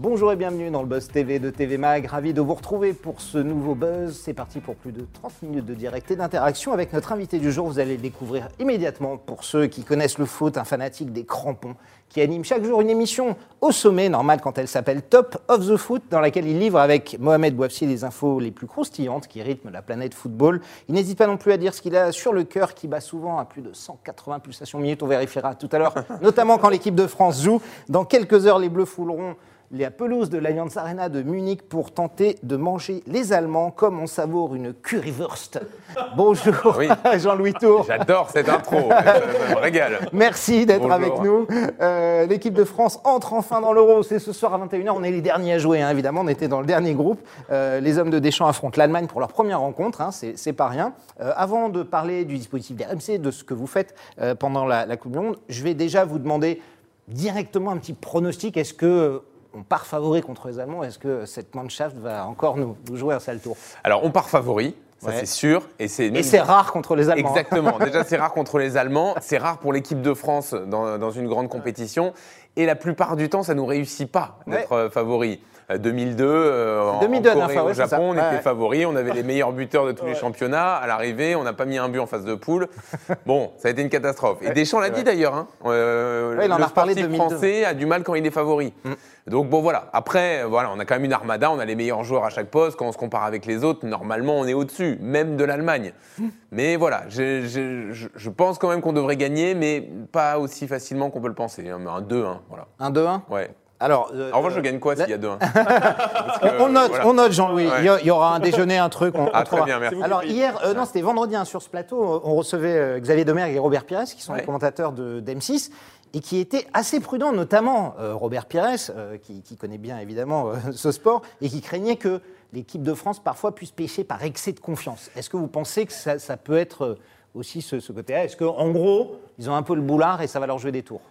Bonjour et bienvenue dans le Buzz TV de TV Mag. Ravi de vous retrouver pour ce nouveau Buzz. C'est parti pour plus de 30 minutes de direct et d'interaction avec notre invité du jour. Vous allez le découvrir immédiatement pour ceux qui connaissent le foot, un fanatique des crampons qui anime chaque jour une émission au sommet, normal quand elle s'appelle Top of the Foot, dans laquelle il livre avec Mohamed Bouafsi les infos les plus croustillantes qui rythment la planète football. Il n'hésite pas non plus à dire ce qu'il a sur le cœur qui bat souvent à plus de 180 pulsations minutes. On vérifiera tout à l'heure, notamment quand l'équipe de France joue. Dans quelques heures, les Bleus fouleront la pelouse de l'Allianz Arena de Munich pour tenter de manger les Allemands comme on savoure une currywurst. Bonjour Jean-Louis Tour. J'adore cette intro, ça me régale. Merci d'être avec nous. Euh, l'équipe de France entre enfin dans l'Euro, c'est ce soir à 21h, on est les derniers à jouer hein, évidemment, on était dans le dernier groupe. Euh, les hommes de Deschamps affrontent l'Allemagne pour leur première rencontre, hein, c'est pas rien. Euh, avant de parler du dispositif d'RMC, de ce que vous faites pendant la, la Coupe du Monde, je vais déjà vous demander directement un petit pronostic. Est-ce que on part favori contre les Allemands. Est-ce que cette Mannschaft va encore nous, jouer un sale tour? Alors, on part favori. Ça, c'est sûr. Et c'est rare contre les Allemands. Exactement. Déjà, c'est rare contre les Allemands. C'est rare pour l'équipe de France dans, une grande compétition. Et la plupart du temps, ça ne nous réussit pas d'être euh, favori. 2002, euh, 2002 euh, au Japon, on était favori, on avait les meilleurs buteurs de tous les championnats. À l'arrivée, on n'a pas mis un but en face de poule. Bon, ça a été une catastrophe. Et Deschamps l'a dit d'ailleurs. Hein. Euh, en le sportif français a du mal quand il est favori. Mm. Donc bon voilà. Après, voilà, on a quand même une armada, on a les meilleurs joueurs à chaque poste. Quand on se compare avec les autres, normalement, on est au-dessus, même de l'Allemagne. Mais voilà, je, pense quand même qu'on devrait gagner, mais pas aussi facilement qu'on peut le penser. Hein. Un 2-1, voilà. Un 2-1 Ouais. Alors, euh, en revanche, je gagne quoi s'il y a 2-1 on, note, on note, Jean-Louis. Il y aura un déjeuner, un truc. On, ah, très bien, merci. Alors, hier, euh, non, c'était vendredi hein, sur ce plateau, on recevait euh, Xavier Domergue et Robert Pires, qui sont les commentateurs de, d'M6, et qui étaient assez prudents, notamment Robert Pires, qui, connaît bien évidemment ce sport, et qui craignait que l'équipe de France parfois puisse pêcher par excès de confiance. Est-ce que vous pensez que ça, peut être aussi ce, ce côté-là? Est-ce qu'en gros, ils ont un peu le boulard et ça va leur jouer des tours?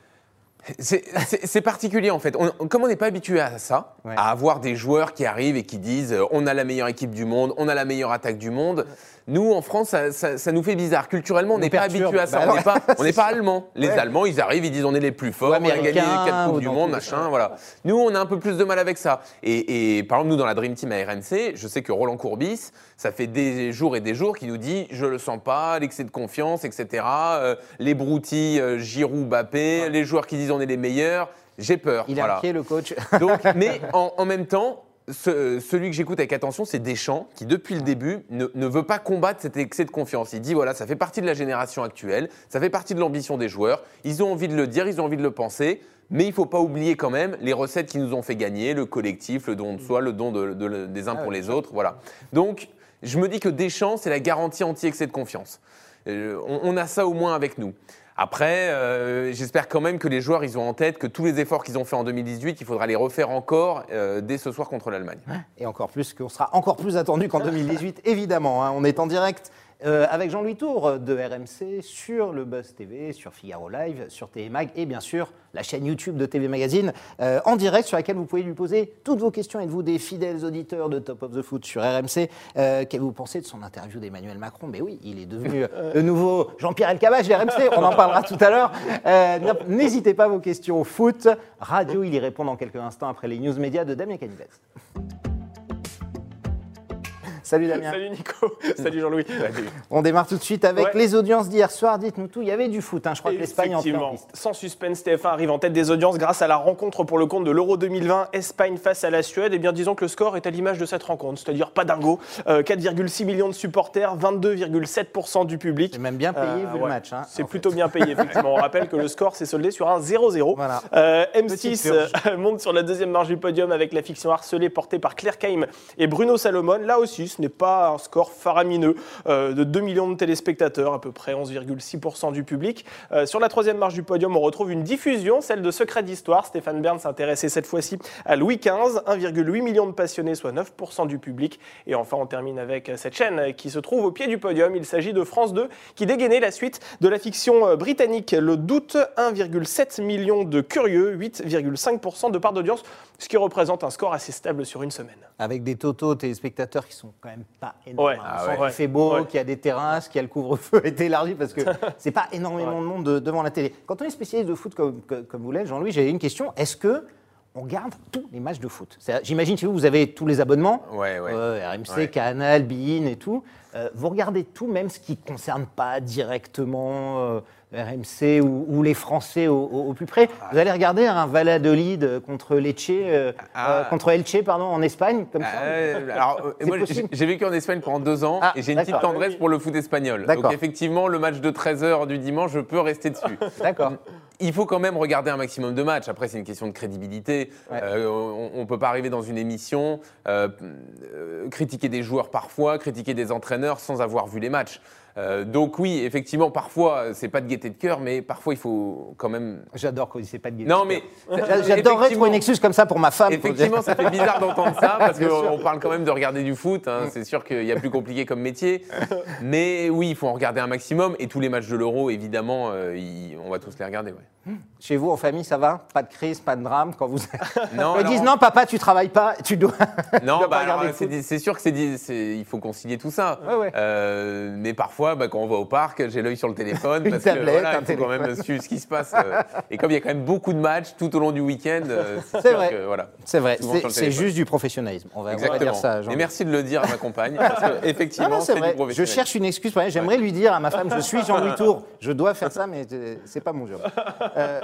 C'est particulier en fait. comme on n'est pas habitué à ça, à avoir des joueurs qui arrivent et qui disent euh, on a la meilleure équipe du monde, on a la meilleure attaque du monde, nous, en France, ça, nous fait bizarre. Culturellement, on n'est pas habitué à ça. Bah on n'est pas, on pas allemand. Les Allemands, ils arrivent, ils disent on est les plus forts, on a gagné quatre coupes du monde, machin, voilà. Nous, on a un peu plus de mal avec ça. Et, par exemple, nous, dans la Dream Team à RMC, je sais que Roland Courbis, ça fait des jours et des jours qu'il nous dit je le sens pas, l'excès de confiance, etc. Euh, les broutilles, euh, Giroud, Bappé, les joueurs qui disent on est les meilleurs. J'ai peur. Il a inquiet le coach. Donc, mais en même temps, celui que j'écoute avec attention, c'est Deschamps, qui depuis le début ne, veut pas combattre cet excès de confiance. Il dit voilà, ça fait partie de la génération actuelle, ça fait partie de l'ambition des joueurs. Ils ont envie de le dire, ils ont envie de le penser. Mais il ne faut pas oublier quand même les recettes qui nous ont fait gagner, le collectif, le don de soi, le don des uns ah pour les autres. Voilà. Donc, je me dis que Deschamps, c'est la garantie anti-excès de confiance. Euh, on, a ça au moins avec nous. Après, euh, j'espère quand même que les joueurs, ils ont en tête que tous les efforts qu'ils ont fait en 2018, il faudra les refaire encore euh, dès ce soir contre l'Allemagne. Et encore plus qu'on sera encore plus attendu qu'en 2018, évidemment. Hein. On est en direct euh, avec Jean-Louis Tour de RMC sur le Buzz TV, sur Figaro Live, sur TV et bien sûr la chaîne YouTube de TV Magazine euh, en direct sur laquelle vous pouvez lui poser toutes vos questions. Êtes-vous des fidèles auditeurs de Top of the Foot sur RMC euh, Qu'avez-vous pensé de son interview d'Emmanuel Macron? Mais oui, il est devenu le nouveau Jean-Pierre Elkabbach de RMC. On en parlera tout à l'heure. N'hésitez pas vos questions au foot. Radio, il y répond dans quelques instants après les news médias de Damien Canivez. Salut Damien. Salut Nico. Salut Jean-Louis. On démarre tout de suite avec les audiences d'hier soir. Dites-nous tout. Il y avait du foot. Hein. Je crois que l'Espagne en piste. Sans suspense, TF1 arrive en tête des audiences grâce à la rencontre pour le compte de l'Euro 2020 Espagne face à la Suède. Et eh bien disons que le score est à l'image de cette rencontre, c'est-à-dire pas dingo. 4,6 euh, millions de supporters, 22,7% du public. C'est même bien payé vu le euh, match. Hein, c'est plutôt bien payé effectivement. On rappelle que le score s'est soldé sur un 0-0. Euh, M6 monte sur la deuxième marge du podium avec la fiction harcelée portée par Claire Kaim et Bruno Salomon. Là aussi, ce n'est pas un score faramineux euh, de 2 millions de téléspectateurs, à peu près 11,6% du public. Euh, sur la troisième marche du podium, on retrouve une diffusion, celle de Secret d'Histoire. Stéphane Bern s'intéressait cette fois-ci à Louis XV, 1,8 million de passionnés, soit 9% du public. Et enfin, on termine avec cette chaîne qui se trouve au pied du podium. Il s'agit de France 2 qui dégainait la suite de la fiction euh, britannique Le Doute, 1,7 million de curieux, 8,5% de part d'audience, ce qui représente un score assez stable sur une semaine. Avec des totaux téléspectateurs qui sont quand même pas énormes. Ouais. Ah Il fait beau, qu'il y a des terrasses, qu'il y a le couvre-feu est élargi parce que c'est pas énormément de monde devant la télé. Quand on est spécialiste de foot comme, comme vous l'êtes, Jean-Louis, j'ai une question. Est-ce que on regarde tous les matchs de foot? J'imagine que vous, vous avez tous les abonnements, ouais, ouais. Euh, RMC, Canal, Bein et tout. Euh, vous regardez tout, même ce qui ne concerne pas directement euh, RMC ou, les Français au, plus près. Ah. Vous allez regarder un Valladolid contre Lecce, ah. contre Elche pardon, en Espagne, comme ça Alors, moi, j'ai vécu en Espagne pendant deux ans ah, et j'ai une petite tendresse pour le foot espagnol. Donc effectivement, le match de 13h du dimanche, je peux rester dessus. D'accord il faut quand même regarder un maximum de matchs. Après, c'est une question de crédibilité. Euh, on ne peut pas arriver dans une émission, euh, euh, critiquer des joueurs parfois, critiquer des entraîneurs sans avoir vu les matchs. Euh, donc oui, effectivement, parfois, c'est pas de gaieté de cœur, mais parfois, il faut quand même... J'adore quand c'est pas de gaieté Non, mais... J'adorerais trouver une excuse comme ça pour ma femme. Effectivement, ça fait bizarre d'entendre ça, parce qu'on parle quand même de regarder du foot. Hein. c'est sûr qu'il y a plus compliqué comme métier. Mais oui, il faut en regarder un maximum. Et tous les matchs de l'Euro, évidemment, euh, on va tous les regarder. Ouais. Chez vous, en famille, ça va? Pas de crise, pas de drame quand vous. Non, Ils disent non, papa, tu travailles pas, tu dois. Non, bah, c'est sûr que c'est il faut concilier tout ça. Euh, mais parfois, bah, quand on va au parc, j'ai l'œil sur le téléphone Une parce tablette, que il faut quand même suivre ce qui se passe. Euh. et comme il y a quand même beaucoup de matchs tout au long du week-end, euh, c'est vrai. voilà, c'est vrai. C'est juste du professionnalisme. On va, dire ça. Et merci de le dire à ma compagne parce que, effectivement, c'est du professionnalisme. Je cherche une excuse. J'aimerais lui dire à ma femme, je suis Jean-Louis Tour, je dois faire ça, mais c'est pas mon job.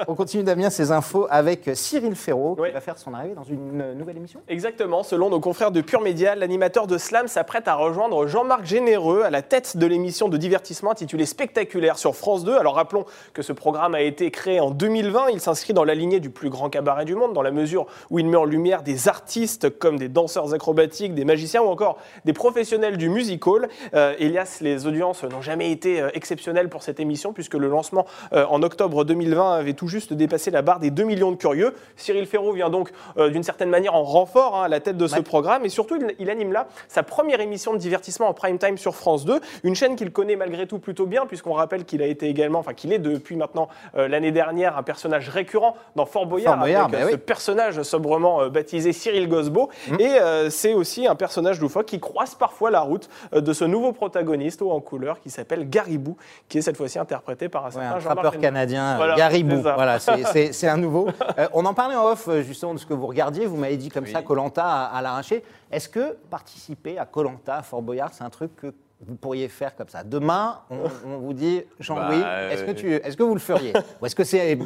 On continue bien ces infos avec Cyril Ferraud, qui va faire son arrivée dans une nouvelle émission. Exactement. Selon nos confrères de Pure Média, l'animateur de Slam s'apprête à rejoindre Jean-Marc Généreux à la tête de l'émission de divertissement intitulée Spectaculaire sur France 2. Alors rappelons que ce programme a été créé en 2020. Il s'inscrit dans la lignée du plus grand cabaret du monde, dans la mesure où il met en lumière des artistes comme des danseurs acrobatiques, des magiciens ou encore des professionnels du music hall. Euh, Elias, les audiences n'ont jamais été euh, exceptionnelles pour cette émission, puisque le lancement euh, en octobre 2020 avait tout juste dépassé la barre des 2 millions de curieux. Cyril Ferraud vient donc euh, d'une certaine manière en renfort hein, à la tête de ce programme. Et surtout il, anime là sa première émission de divertissement en prime time sur France 2, une chaîne qu'il connaît malgré tout plutôt bien puisqu'on rappelle qu'il a été également, enfin qu'il est depuis maintenant euh, l'année dernière un personnage récurrent dans Fort Boyard, avec euh, bah ce personnage sobrement baptisé Cyril Gosbo mmh. et c'est aussi un personnage loufoque qui croise parfois la route de ce nouveau protagoniste haut en couleur qui s'appelle Garibou, qui est cette fois-ci interprété par un certain Jean-Marc canadien Garibou. Voilà, c'est c'est un nouveau. Euh, on en parlait en off, euh, justement, de ce que vous regardiez. Vous m'avez dit comme ça, Colanta à, à l'arraché. Est-ce que participer à Colanta, à Fort Boyard, c'est un truc que vous pourriez faire comme ça Demain, on, vous dit, Jean-Louis, bah, est-ce que, tu, est que vous le feriez Ou est-ce que c'est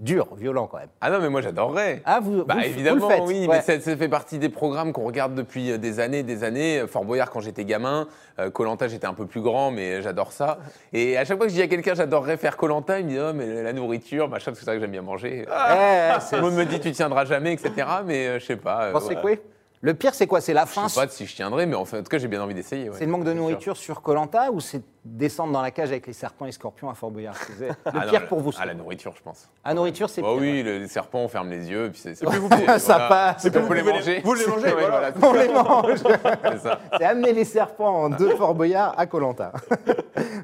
dur, violent quand même Ah non, mais moi j'adorerais. Ah, vous, bah, évidemment, oui, mais ça, fait partie des programmes qu'on regarde depuis des années, des années. Fort Boyard quand j'étais gamin, euh, Colanta j'étais un peu plus grand, mais j'adore ça. Et à chaque fois que je dis à quelqu'un j'adorerais faire Colanta, il me dit oh, mais la nourriture, machin, c'est ça que j'aime bien manger. Ah, le me dit tu tiendras jamais, etc. Mais euh, je sais pas. Vous pensez quoi? Le pire, c'est quoi? C'est la fin. Je sais pas si je tiendrai, mais en, fait, en tout cas, j'ai bien envie d'essayer. C'est le manque de nourriture sur Colanta ou c'est descendre dans la cage avec les serpents et les scorpions à Fort Boyard Le ah pire pour vous. À la nourriture, je pense. À nourriture, c'est bah Oui, les serpents, on ferme les yeux, puis c'est. vous, ça passe. Vous, les mangez. Vous les mangez, voilà. On les mange. c'est amener les serpents de Fort Boyard à Colanta.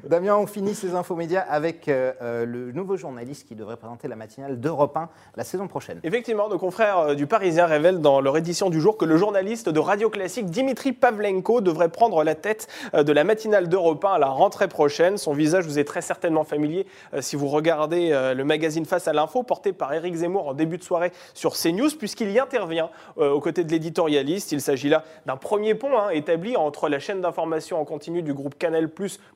Damien, on finit ces infos médias avec euh, euh, le nouveau journaliste qui devrait présenter la matinale d'Europe 1 la saison prochaine. Effectivement, nos confrères euh, du Parisien révèlent dans leur édition du jour que le journaliste de Radio Classique Dimitri Pavlenko devrait prendre la tête de la matinale d'Europe 1 à la rentrée prochaine. Son visage vous est très certainement familier si vous regardez le magazine Face à l'info porté par Éric Zemmour en début de soirée sur CNews, puisqu'il y intervient aux côtés de l'éditorialiste. Il s'agit là d'un premier pont hein, établi entre la chaîne d'information en continu du groupe Canal+,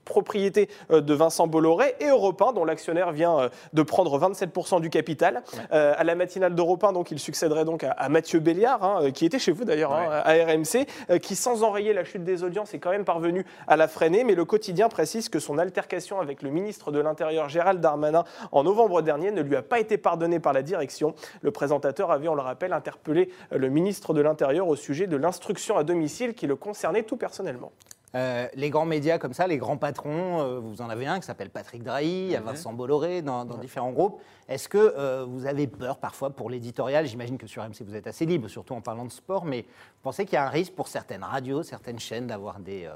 propriété euh, de Vincent Bolloré et Europe 1, dont l'actionnaire vient euh, de prendre 27% du capital. Euh, à la matinale d'Europe 1, donc, il succéderait donc à, Mathieu Béliard, hein, qui était chez vous d'ailleurs, hein, à RMC, qui, sans enrayer la chute des audiences, est quand même parvenu à la freiner. Mais le quotidien précise que son altercation avec le ministre de l'Intérieur, Gérald Darmanin, en novembre dernier, ne lui a pas été pardonnée par la direction. Le présentateur avait, on le rappelle, interpellé le ministre de l'Intérieur au sujet de l'instruction à domicile qui le concernait tout personnellement. Euh, les grands médias comme ça, les grands patrons, euh, vous en avez un qui s'appelle Patrick Drahi, il y a mhm. Vincent Bolloré dans, différents groupes. Est-ce que euh, vous avez peur parfois pour l'éditorial? J'imagine que sur MC vous êtes assez libre, surtout en parlant de sport, mais vous pensez qu'il y a un risque pour certaines radios, certaines chaînes d'avoir des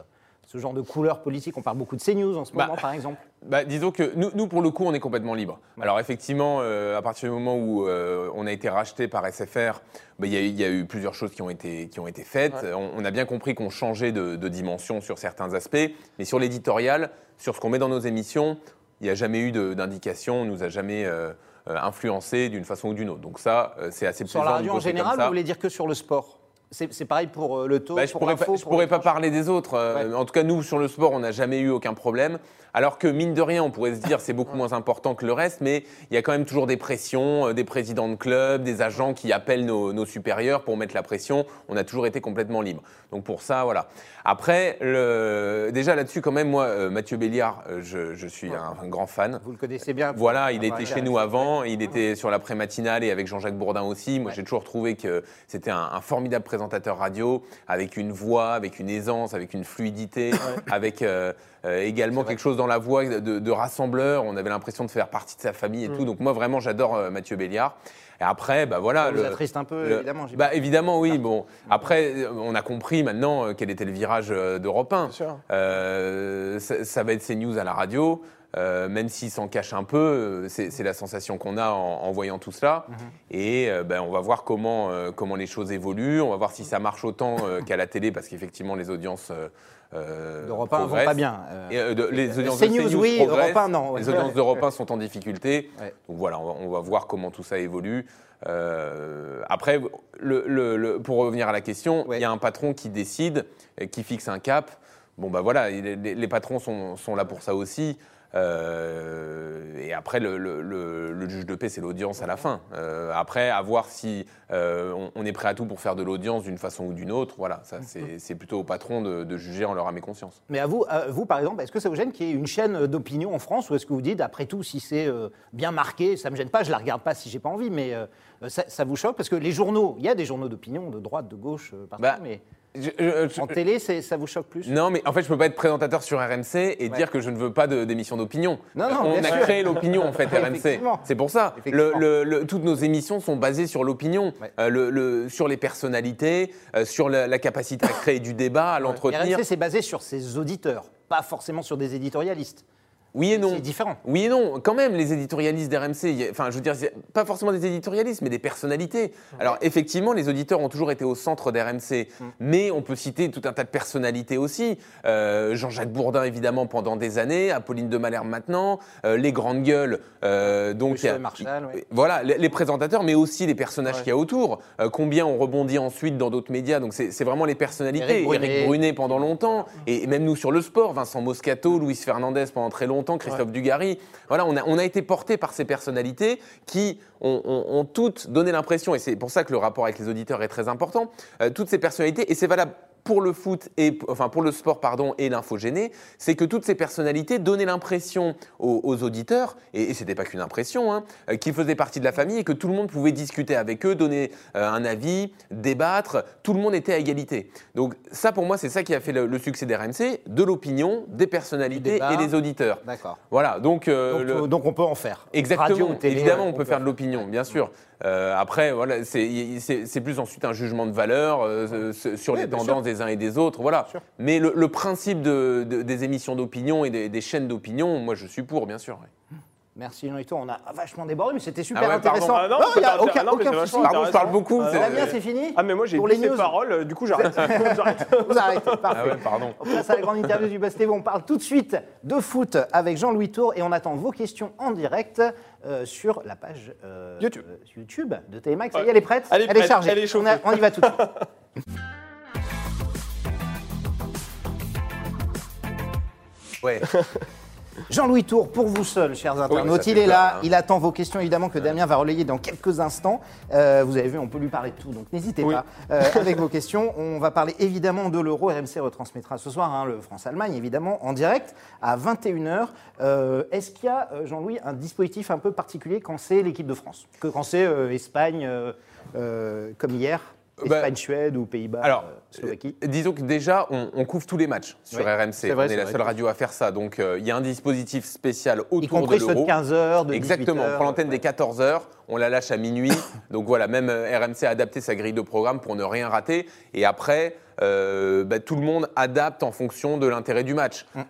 ce genre de couleur politique On parle beaucoup de CNews en ce bah, moment, par exemple. Bah, disons que nous, nous, pour le coup, on est complètement libre. Alors effectivement, euh, à partir du moment où euh, on a été racheté par SFR, bah, il y, a eu plusieurs choses qui ont été, qui ont été faites. On, a bien compris qu'on changeait de, dimension sur certains aspects, mais sur l'éditorial, sur ce qu'on met dans nos émissions, il n'y a jamais eu d'indication, on nous a jamais... Euh, influencés d'une façon ou d'une autre. Donc ça, c'est assez Sur la radio en général, vous voulez dire que sur le sport? C'est pareil pour le taux. Bah, je ne pourrais, pas, pourrais pas parler des autres. En tout cas, nous, sur le sport, on n'a jamais eu aucun problème. Alors que, mine de rien, on pourrait se dire c'est beaucoup moins important que le reste, mais il y a quand même toujours des pressions, euh, des présidents de clubs, des agents qui appellent nos, supérieurs pour mettre la pression. On a toujours été complètement libre. Donc pour ça, voilà. Après, déjà là-dessus, quand même, moi, euh, Mathieu Béliard, euh, je, suis un, grand fan. Vous le connaissez bien Voilà, il était chez nous avant, il était sur l'après-matinale et avec Jean-Jacques Bourdin aussi. Moi, j'ai toujours trouvé que c'était un, formidable présentateur radio, avec une voix, avec une aisance, avec une fluidité, avec également quelque chose dans la voix de, rassembleur. On avait l'impression de faire partie de sa famille et mm. tout. Donc moi, vraiment, j'adore Mathieu Béliard. Et après, bah voilà. Ça vous attriste un peu, évidemment. Bah évidemment, oui. Bon, après, on a compris maintenant euh, quel était le virage euh, d'Europe 1. Euh, ça, va être ces news à la radio. même s'il s'en cache un peu, c'est la sensation qu'on a en, voyant tout cela. Mhm. Et ben, on va voir comment, comment les choses évoluent. On va voir si ça marche autant qu'à la télé, parce qu'effectivement, les audiences. Euh, D'Europe 1 vont pas bien. les audiences de CNews, oui, Europe 1, non. Les audiences d'Europe 1 sont en difficulté. Donc voilà, on va, voir comment tout ça évolue. Euh, après, le, pour revenir à la question, il y a un patron qui décide, qui fixe un cap. Bon, bah voilà, les, patrons sont, sont, là pour ça aussi. Euh, et après, le, juge de paix, c'est l'audience à la fin. Euh, après, à voir si euh, on, est prêt à tout pour faire de l'audience d'une façon ou d'une autre. Voilà, ça, c'est plutôt au patron de, juger en leur âme et conscience. Mais à vous, vous par exemple, est-ce que ça vous gêne qu'il y ait une chaîne d'opinion en France ou est-ce que vous dites, après tout, si c'est bien marqué, ça me gêne pas, je la regarde pas si j'ai pas envie, mais ça, vous choque? Parce que les journaux, il y a des journaux d'opinion de droite, de gauche, partout, bah, mais en télé, ça vous choque plus? Non, mais en fait, je peux pas être présentateur sur RMC et dire que je ne veux pas d'émission d'opinion. Non, non, On a créé l'opinion, en fait, RMC. C'est pour ça. toutes nos émissions sont basées sur l'opinion, euh, sur les personnalités, euh, sur la, capacité à créer du débat, à l'entretenir. RMC, c'est basé sur ses auditeurs, pas forcément sur des éditorialistes. Oui et non. C'est différent. Oui et non. Quand même, les éditorialistes d'RMC, enfin, je veux dire, pas forcément des éditorialistes, mais des personnalités. Alors, effectivement, les auditeurs ont toujours été au centre d'RMC, mais on peut citer tout un tas de personnalités aussi. Euh, Jean-Jacques Bourdin, évidemment, pendant des années, Apolline de Malherbe maintenant, euh, les grandes gueules. Euh, donc, Marshall, Voilà, les, présentateurs, mais aussi les personnages qu'il y a autour. combien on rebondit ensuite dans d'autres médias. Donc, c'est vraiment les personnalités. Eric Brunet. pendant longtemps, et même nous sur le sport, Vincent Moscato, Luis Fernandez pendant très longtemps. Christophe Dugarry. Voilà, on a, on a été porté par ces personnalités qui ont, toutes donné l'impression, et c'est pour ça que le rapport avec les auditeurs est très important, euh, toutes ces personnalités, et c'est valable pour le foot et enfin pour le sport pardon et l'infogéné, c'est que toutes ces personnalités donnaient l'impression aux, auditeurs et, ce c'était pas qu'une impression, hein, euh, qu'ils faisaient partie de la famille et que tout le monde pouvait discuter avec eux, donner euh, un avis, débattre, tout le monde était à égalité. Donc ça pour moi c'est ça qui a fait le, succès des RMC, de l'opinion, des personnalités et des auditeurs. D'accord. Voilà donc donc, donc, on peut en faire. Exactement. Évidemment on, peut faire de l'opinion bien sûr. Euh, après, voilà, c'est plus ensuite un jugement de valeur euh, sur les tendances des uns et des autres. Voilà. Mais le, principe des émissions d'opinion et des, chaînes d'opinion, moi je suis pour, bien sûr. Merci Jean-Victor, on a vachement débordé, mais c'était super ah intéressant. Ah non, il n'y a aucun, aucun souci. Pardon, je parle beaucoup. Ah, Damien, c'est fini Ah mais moi j'ai ces paroles, du coup j'arrête. Vous arrêtez, parfait. Ah ouais, pardon. On passe à la grande interview du TV, on parle tout de suite de foot avec Jean-Louis Tour et on attend vos questions en direct euh, sur la page euh, YouTube. Euh, YouTube de TMAX. Ouais. Elle est prête Elle est, elle est chargée. Elle est on, on y va tout de suite. ouais. Jean-Louis Tour, pour vous seul, chers internautes, il est là, hein. il attend vos questions évidemment que Damien va relayer dans quelques instants. Euh, vous avez vu, on peut lui parler de tout, donc n'hésitez pas euh, avec vos questions. On va parler évidemment de l'euro. RMC retransmettra ce soir hein, le France-Allemagne, évidemment, en direct à 21h. Euh, est-ce qu'il y a, Jean-Louis, un dispositif un peu particulier quand c'est l'équipe de France? Que quand c'est Espagne, comme hier bah, Espagne, Suède ou Pays-Bas, alors, euh, Slovaquie euh, Disons que déjà, on, couvre tous les matchs sur RMC. on est, la seule radio à faire ça. Donc, euh, il y a un dispositif spécial autour de l'euro. de 15h, de Exactement. on prend l'antenne des 14h, on la lâche à minuit. donc voilà, même RMC a adapté sa grille de programme pour ne rien rater. Et après, bah, tout le monde adapte en fonction de l'intérêt du match. Mm.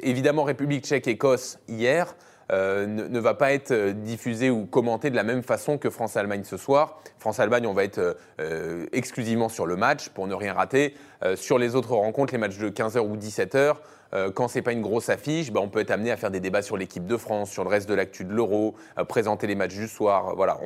évidemment, République tchèque-Écosse hier. Euh, ne, va pas être euh, diffusé ou commenté de la même façon que France-Allemagne ce soir. France-Allemagne, on va être euh, exclusivement sur le match pour ne rien rater. sur les autres rencontres, les matchs de 15h ou 17h, euh, quand c'est pas une grosse affiche, bah, on peut être amené à faire des débats sur l'équipe de France, sur le reste de l'actu de l'Euro, présenter les matchs du soir. Voilà,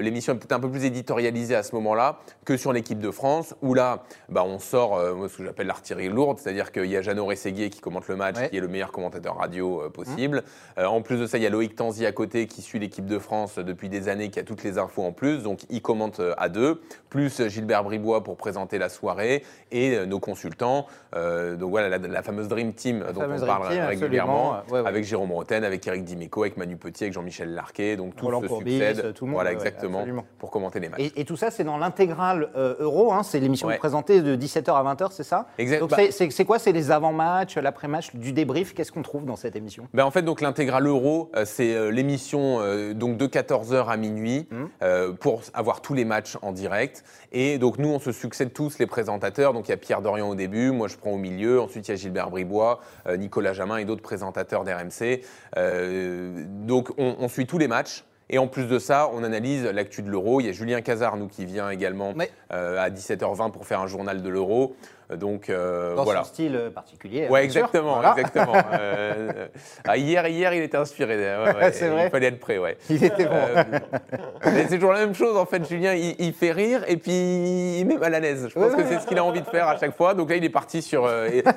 l'émission est peut-être un peu plus éditorialisée à ce moment-là que sur l'équipe de France, où là, bah, on sort ce que j'appelle l'artillerie lourde, c'est-à-dire qu'il y a Jeannot Rességuier qui commente le match, qui est le meilleur commentateur radio possible. Mmh. en plus de ça, il y a Loïc Tanzi à côté qui suit l'équipe de France depuis des années, qui a toutes les infos en plus, donc il commente à deux, plus Gilbert Bribois pour présenter la soirée et nos consultants. donc voilà, la, fameuse Dream Team dont on parle régulièrement, avec Jérôme Roten, avec Eric Dimeco, avec Manu Petit, avec Jean-Michel Larquet, donc tout se succède. Tout le monde, voilà, exactement, pour commenter les matchs. Et, tout ça, c'est dans l'intégrale euh, Euro, hein, c'est l'émission présentée de 17h à 20h, c'est ça Exactement. Bah c'est quoi? C'est les avant-matchs, l'après-match, du débrief? Qu'est-ce qu'on trouve dans cette émission? Ben En fait, donc l'intégrale Euro, euh, c'est euh, l'émission donc de 14h à minuit mmh. pour avoir tous les matchs en direct. Et donc nous, on se succède tous les présentateurs. Donc il y a Pierre Dorian au début, moi je prends au milieu. Ensuite, il y a Gilbert Bribois, euh, Nicolas Jamin et d'autres présentateurs d'RMC. Euh, donc on, suit tous les matchs. Et en plus de ça, on analyse l'actu de l'euro. Il y a Julien Cazard, nous, qui vient également euh, à 17h20 pour faire un journal de l'euro. Donc euh, Dans voilà. son style particulier. Ouais, exactement, exactement. Euh, ah, hier, hier, il était inspiré. c'est vrai. Il fallait être prêt, ouais. Il était bon. Euh, c'est toujours la même chose en fait. Julien, il, fait rire et puis il met mal à l'aise. Je pense que c'est ce qu'il a envie de faire à chaque fois. Donc là, il est parti sur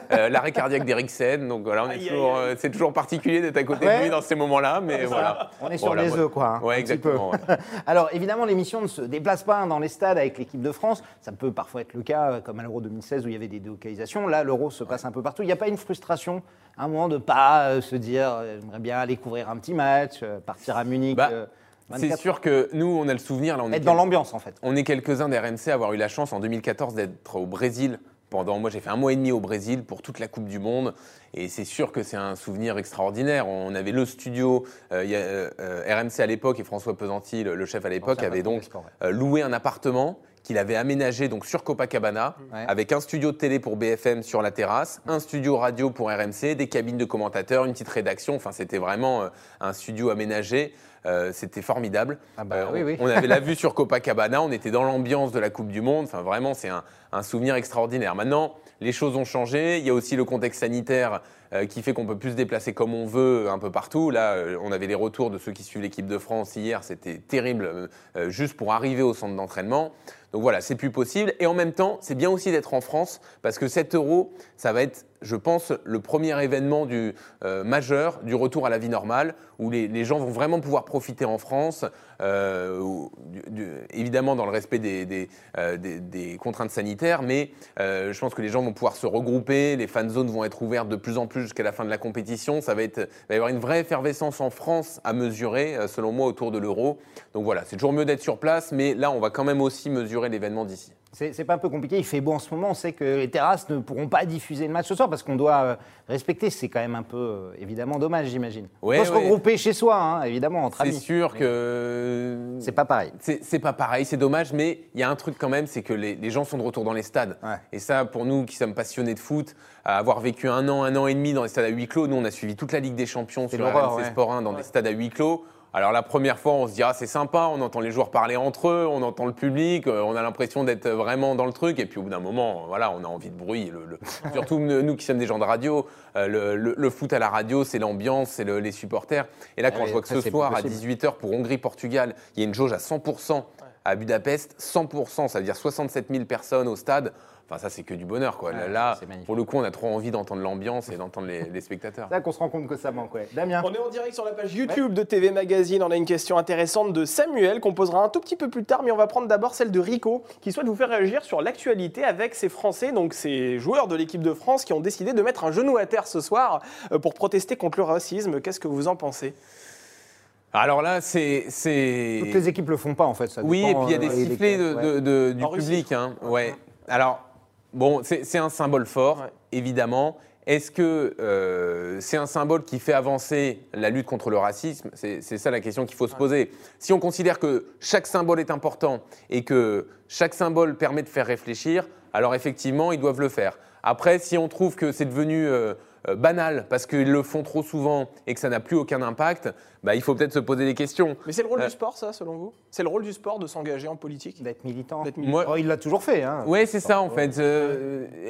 l'arrêt cardiaque d'Eriksen. Donc voilà, c'est toujours particulier d'être à côté de lui dans ces moments-là, mais voilà. On est sur les œufs, quoi. Hein, ouais, exactement. Alors évidemment, l'émission ne se déplace pas dans les stades avec l'équipe de France. Ça peut parfois être le cas, comme à l'Euro 2016 où il y avait des délocalisations. Là, l'euro se passe un peu partout. Il n'y a pas une frustration, un moment de pas euh, se dire euh, j'aimerais bien aller couvrir un petit match, euh, partir à Munich. Bah, c'est sûr que nous, on a le souvenir. Là, on Être est dans l'ambiance, en fait. On est quelques-uns d'RMC à avoir eu la chance en 2014 d'être au Brésil pendant. Moi, j'ai fait un mois et demi au Brésil pour toute la Coupe du Monde. Et c'est sûr que c'est un souvenir extraordinaire. On avait le studio, RMC à l'époque et François Pesanti, le, chef à l'époque, avait donc loué un appartement qu'il avait aménagé donc sur Copacabana, avec un studio de télé pour BFM sur la terrasse, un studio radio pour RMC, des cabines de commentateurs, une petite rédaction. Enfin, c'était vraiment euh, un studio aménagé. Euh, c'était formidable. Ah bah euh, on, avait la vue sur Copacabana, on était dans l'ambiance de la Coupe du Monde. Enfin, vraiment, c'est un, souvenir extraordinaire. Maintenant, les choses ont changé. Il y a aussi le contexte sanitaire qui fait qu'on peut plus se déplacer comme on veut un peu partout. Là, on avait les retours de ceux qui suivent l'équipe de France hier. C'était terrible, juste pour arriver au centre d'entraînement. Donc voilà, c'est plus possible. Et en même temps, c'est bien aussi d'être en France parce que 7 euros, ça va être je pense, le premier événement euh, majeur du retour à la vie normale, où les, gens vont vraiment pouvoir profiter en France, euh, évidemment dans le respect des, euh, contraintes sanitaires, mais je pense que les gens vont pouvoir se regrouper, les fan zones vont être ouvertes de plus en plus jusqu'à la fin de la compétition, ça va, être, il va y avoir une vraie effervescence en France à mesurer, selon moi, autour de l'euro. Donc voilà, c'est toujours mieux d'être sur place, mais là, on va quand même aussi mesurer l'événement d'ici. C'est pas un peu compliqué, il fait beau en ce moment, on sait que les terrasses ne pourront pas diffuser le match ce soir parce qu'on doit euh, respecter, c'est quand même un peu euh, évidemment dommage j'imagine. Ouais, faut se regrouper chez soi, hein, évidemment, entre amis. C'est sûr que... C'est pas pareil. C'est pas pareil, c'est dommage, mais il y a un truc quand même, c'est que les, gens sont de retour dans les stades. Et ça, pour nous qui sommes passionnés de foot, avoir vécu un an, un an et demi dans les stades à huis clos, nous on a suivi toute la Ligue des Champions sur RMC Sport 1 dans des stades à huis clos. Alors la première fois, on se dit ah c'est sympa, on entend les joueurs parler entre eux, on entend le public, euh, on a l'impression d'être vraiment dans le truc. Et puis au bout d'un moment, voilà, on a envie de bruit. Le, surtout nous qui sommes des gens de radio, euh, le, foot à la radio, c'est l'ambiance, c'est les supporters. Et là, quand je vois que ce soir à 18h pour Hongrie-Portugal, il y a une jauge à 100% à Budapest, 100%, ça veut dire 67 000 personnes au stade. Enfin, ça, c'est que du bonheur. Quoi. là, pour le coup, on a trop envie d'entendre l'ambiance et d'entendre les, spectateurs. C'est là qu'on se rend compte que ça manque. Ouais. Damien On est en direct sur la page YouTube de TV Magazine. On a une question intéressante de Samuel qu'on posera un tout petit peu plus tard, mais on va prendre d'abord celle de Rico qui souhaite vous faire réagir sur l'actualité avec ces Français, donc ces joueurs de l'équipe de France qui ont décidé de mettre un genou à terre ce soir euh, pour protester contre le racisme. Qu'est-ce que vous en pensez? Alors là, c'est. Toutes les équipes le font pas en fait. Ça oui, et puis il y a des euh, sifflets de, du public. Hein. Ouais. Alors, Bon, c'est un symbole fort, évidemment. Est-ce que euh, c'est un symbole qui fait avancer la lutte contre le racisme? C'est ça la question qu'il faut se poser. Si on considère que chaque symbole est important et que chaque symbole permet de faire réfléchir, alors effectivement, ils doivent le faire. Après, si on trouve que c'est devenu euh, banal parce qu'ils le font trop souvent et que ça n'a plus aucun impact, bah, il faut peut-être se poser des questions. Mais c'est le rôle du sport, ça, selon vous? C'est le rôle du sport de s'engager en politique? D'être militant. Oh, il l'a toujours fait. Hein. Oui, c'est ça, en fait.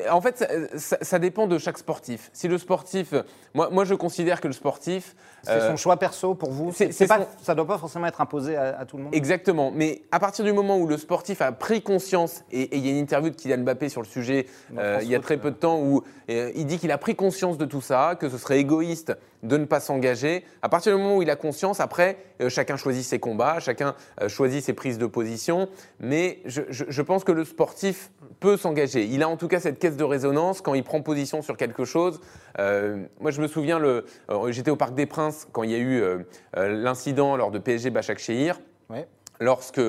en fait, ça, dépend de chaque sportif. Si le sportif. Moi, moi je considère que le sportif. C'est son choix perso pour vous Ça ne doit pas forcément être imposé à, tout le monde Exactement. Mais à partir du moment où le sportif a pris conscience, et il y a une interview de Kylian Mbappé sur le sujet il y a très peu de temps où il dit qu'il a pris conscience de tout ça, que ce serait égoïste de ne pas s'engager. À partir du moment où il a conscience, après, euh, chacun choisit ses combats, chacun euh, choisit ses prises de position. Mais je, pense que le sportif peut s'engager. Il a en tout cas cette caisse de résonance quand il prend position sur quelque chose. Euh, moi, je me souviens, j'étais au Parc des Princes quand il y a eu l'incident lors de PSG Bachak Shehir. Lorsque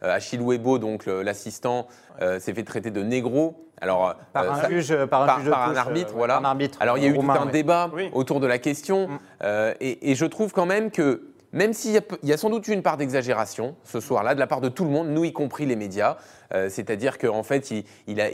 Achille Webo, donc l'assistant, s'est fait traiter de négro, alors, par un juge, par un, arbitre, voilà. Alors, il y a eu tout un débat autour de la question, mm. et, je trouve quand même que même s'il y, a sans doute eu une part d'exagération ce soir-là, de la part de tout le monde, nous y compris les médias, euh, c'est-à-dire qu'en fait, il, a,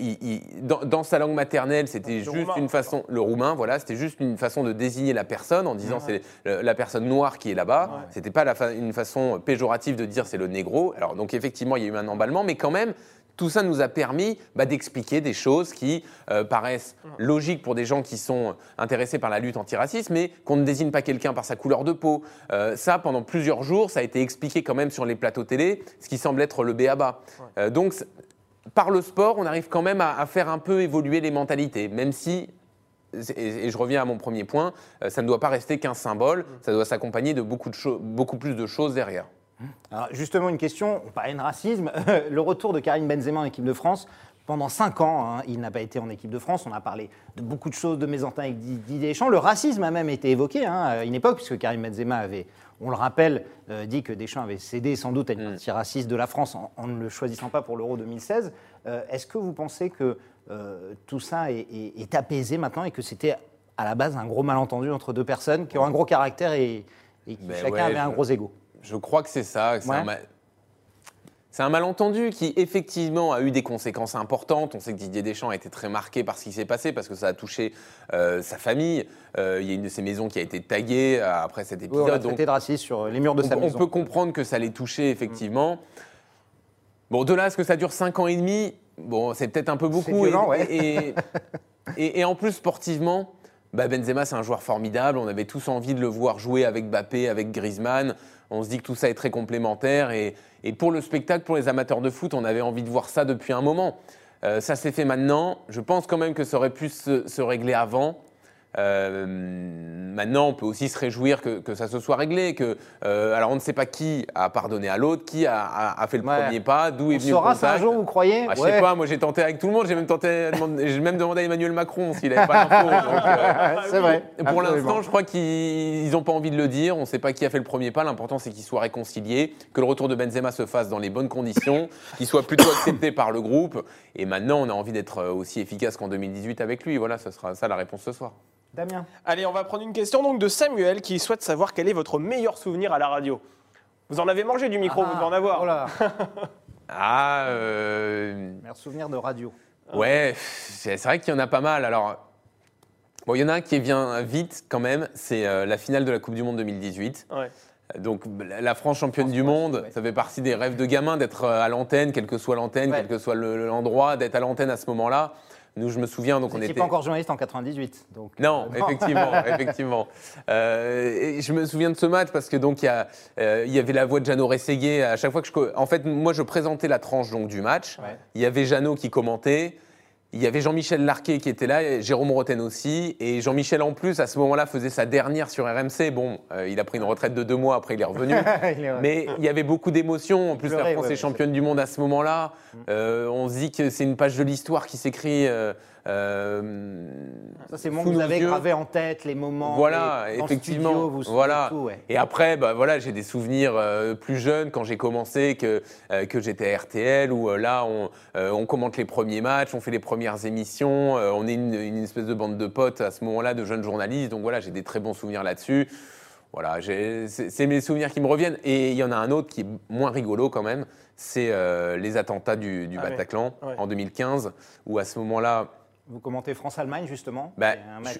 dans, sa langue maternelle, c'était juste une façon, le roumain, voilà, c'était juste une façon de désigner la personne en disant c'est la personne noire qui est là-bas. C'était pas une façon péjorative de dire c'est le négro. Alors donc effectivement, il y a eu un emballement, mais quand même, tout ça nous a permis bah, d'expliquer des choses qui euh, paraissent logiques pour des gens qui sont intéressés par la lutte antiraciste, mais qu'on ne désigne pas quelqu'un par sa couleur de peau. Euh, ça, pendant plusieurs jours, ça a été expliqué quand même sur les plateaux télé, ce qui semble être le béaba. Euh, donc, par le sport, on arrive quand même à, faire un peu évoluer les mentalités, même si et, je reviens à mon premier point, ça ne doit pas rester qu'un symbole, ça doit s'accompagner de beaucoup, de beaucoup plus de choses derrière. Alors justement, une question, on parlait de racisme. Le retour de Karim Benzema en équipe de France, pendant 5 ans, hein, il n'a pas été en équipe de France. On a parlé de beaucoup de choses, de mésententes avec Didier Deschamps. Le racisme a même été évoqué hein, à une époque, puisque Karim Benzema avait, on le rappelle, euh, dit que Deschamps avait cédé sans doute à une mm. partie raciste de la France en, ne le choisissant pas pour l'Euro 2016. Euh, est-ce que vous pensez que euh, tout ça est, apaisé maintenant et que c'était à la base un gros malentendu entre deux personnes qui ont un gros caractère et, qui ben chacun avait un gros ego? Je crois que c'est ça. C'est un, malentendu qui, effectivement, a eu des conséquences importantes. On sait que Didier Deschamps a été très marqué par ce qui s'est passé parce que ça a touché euh, sa famille. Euh, il y a une de ses maisons qui a été taguée euh, après cet épisode. Oui, on a donc, de racisme sur les murs de sa maison. On peut comprendre que ça l'ait touché, effectivement. Bon, de là à ce que ça dure 5 ans et demi, bon, c'est peut-être un peu beaucoup. et, et, en plus, sportivement, bah Benzema, c'est un joueur formidable. On avait tous envie de le voir jouer avec Bappé, avec Griezmann. On se dit que tout ça est très complémentaire. Et, pour le spectacle, pour les amateurs de foot, on avait envie de voir ça depuis un moment. Euh, ça s'est fait maintenant. Je pense quand même que ça aurait pu se régler avant. Euh, maintenant, on peut aussi se réjouir que, que ça se soit réglé. Que, euh, alors, on ne sait pas qui a pardonné à l'autre, qui a, a, fait le premier pas, d'où est venu le contact. un jour, vous croyez ah, Je sais pas, moi j'ai tenté avec tout le monde, j'ai même, tenté, j'ai même demandé à Emmanuel Macron s'il n'avait pas l'info. Euh, c'est vrai. Pour l'instant, je crois qu'ils n'ont pas envie de le dire. On ne sait pas qui a fait le premier pas. L'important, c'est qu'il soit réconcilié, que le retour de Benzema se fasse dans les bonnes conditions, qu'il soit plutôt accepté par le groupe. Et maintenant, on a envie d'être aussi efficace qu'en 2018 avec lui. Voilà, ce sera ça la réponse ce soir. Damien. Allez, on va prendre une question donc de Samuel qui souhaite savoir quel est votre meilleur souvenir à la radio. Vous en avez mangé du micro, vous devez en avoir. Oh ah, euh... Meilleur souvenir de radio. Ouais, c'est vrai qu'il y en a pas mal. Alors, bon, il y en a un qui vient vite quand même, c'est euh, la finale de la Coupe du Monde 2018. Ouais. Donc la France championne du monde, ça fait partie des rêves de gamin d'être euh, à l'antenne, quelle que soit l'antenne, quel que soit l'endroit, d'être à l'antenne à ce moment-là. Nous, je me souviens, donc Vous on était pas encore journaliste en 98, donc. Non, euh, effectivement, effectivement. Euh, je me souviens de ce match parce que donc il y, euh, y, avait la voix de Jeannot Rességuier à chaque fois que je, en fait, moi, je présentais la tranche donc du match. Il y avait Jeannot qui commentait. Il y avait Jean-Michel Larquet qui était là, Jérôme Roten aussi. Et Jean-Michel, en plus, à ce moment-là, faisait sa dernière sur RMC. Bon, euh, il a pris une retraite de deux mois, après il est revenu. Mais il y avait beaucoup d'émotions. En plus, la France est championne du monde à ce moment-là. Mm. Euh, on se dit que c'est une page de l'histoire qui s'écrit. Euh, euh, ça, c'est bon, vous avez gravé en tête les moments. Voilà, effectivement. vous voilà. Tout, Et après, bah, voilà, j'ai des souvenirs euh, plus jeunes quand j'ai commencé, que, euh, que j'étais à RTL, où là, on, on, commente les premiers matchs, on fait les premières émissions, on est une, une, espèce de bande de potes à ce moment-là, de jeunes journalistes. Donc voilà, j'ai des très bons souvenirs là-dessus. Voilà, c'est mes souvenirs qui me reviennent. Et il y en a un autre qui est moins rigolo quand même, c'est les attentats du, du ah Bataclan en 2015, où à ce moment-là, Vous commentez France-Allemagne, justement bah,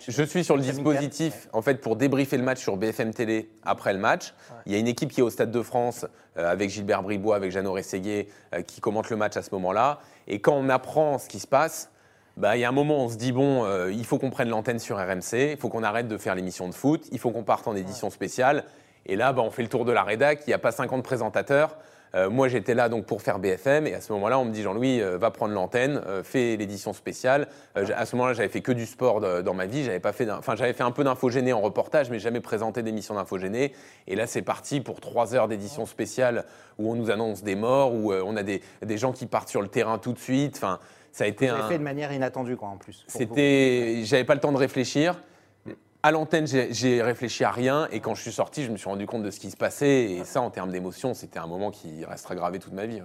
je, suis sur le dispositif, en fait, pour débriefer le match sur BFM Télé après le match. Il y a une équipe qui est au Stade de France, euh, avec Gilbert Bribois, avec Jeannot Rességuier, euh, qui commente le match à ce moment-là. Et quand on apprend ce qui se passe, bah, il y a un moment où on se dit bon, euh, il faut qu'on prenne l'antenne sur RMC, il faut qu'on arrête de faire l'émission de foot, il faut qu'on parte en édition spéciale. Et là, bah, on fait le tour de la rédac, il n'y a pas 50 présentateurs. Euh, moi, j'étais là donc pour faire BFM, et à ce moment-là, on me dit Jean-Louis, euh, va prendre l'antenne, fais l'édition spéciale. à ce moment-là, j'avais fait que du sport dans ma vie, j'avais pas fait, enfin, j'avais fait un peu d'infogéné en reportage, mais jamais présenté d'émission d'infogéné. Et là, c'est parti pour trois heures d'édition spéciale où on nous annonce des morts, où on a des, des, gens qui partent sur le terrain tout de suite. Enfin, ça a été un... fait de manière inattendue, quoi, en plus. C'était, j'avais pas le temps de réfléchir. À l'antenne, j'ai réfléchi à rien et quand je suis sorti, je me suis rendu compte de ce qui se passait et ça, en termes d'émotion, c'était un moment qui restera gravé toute ma vie.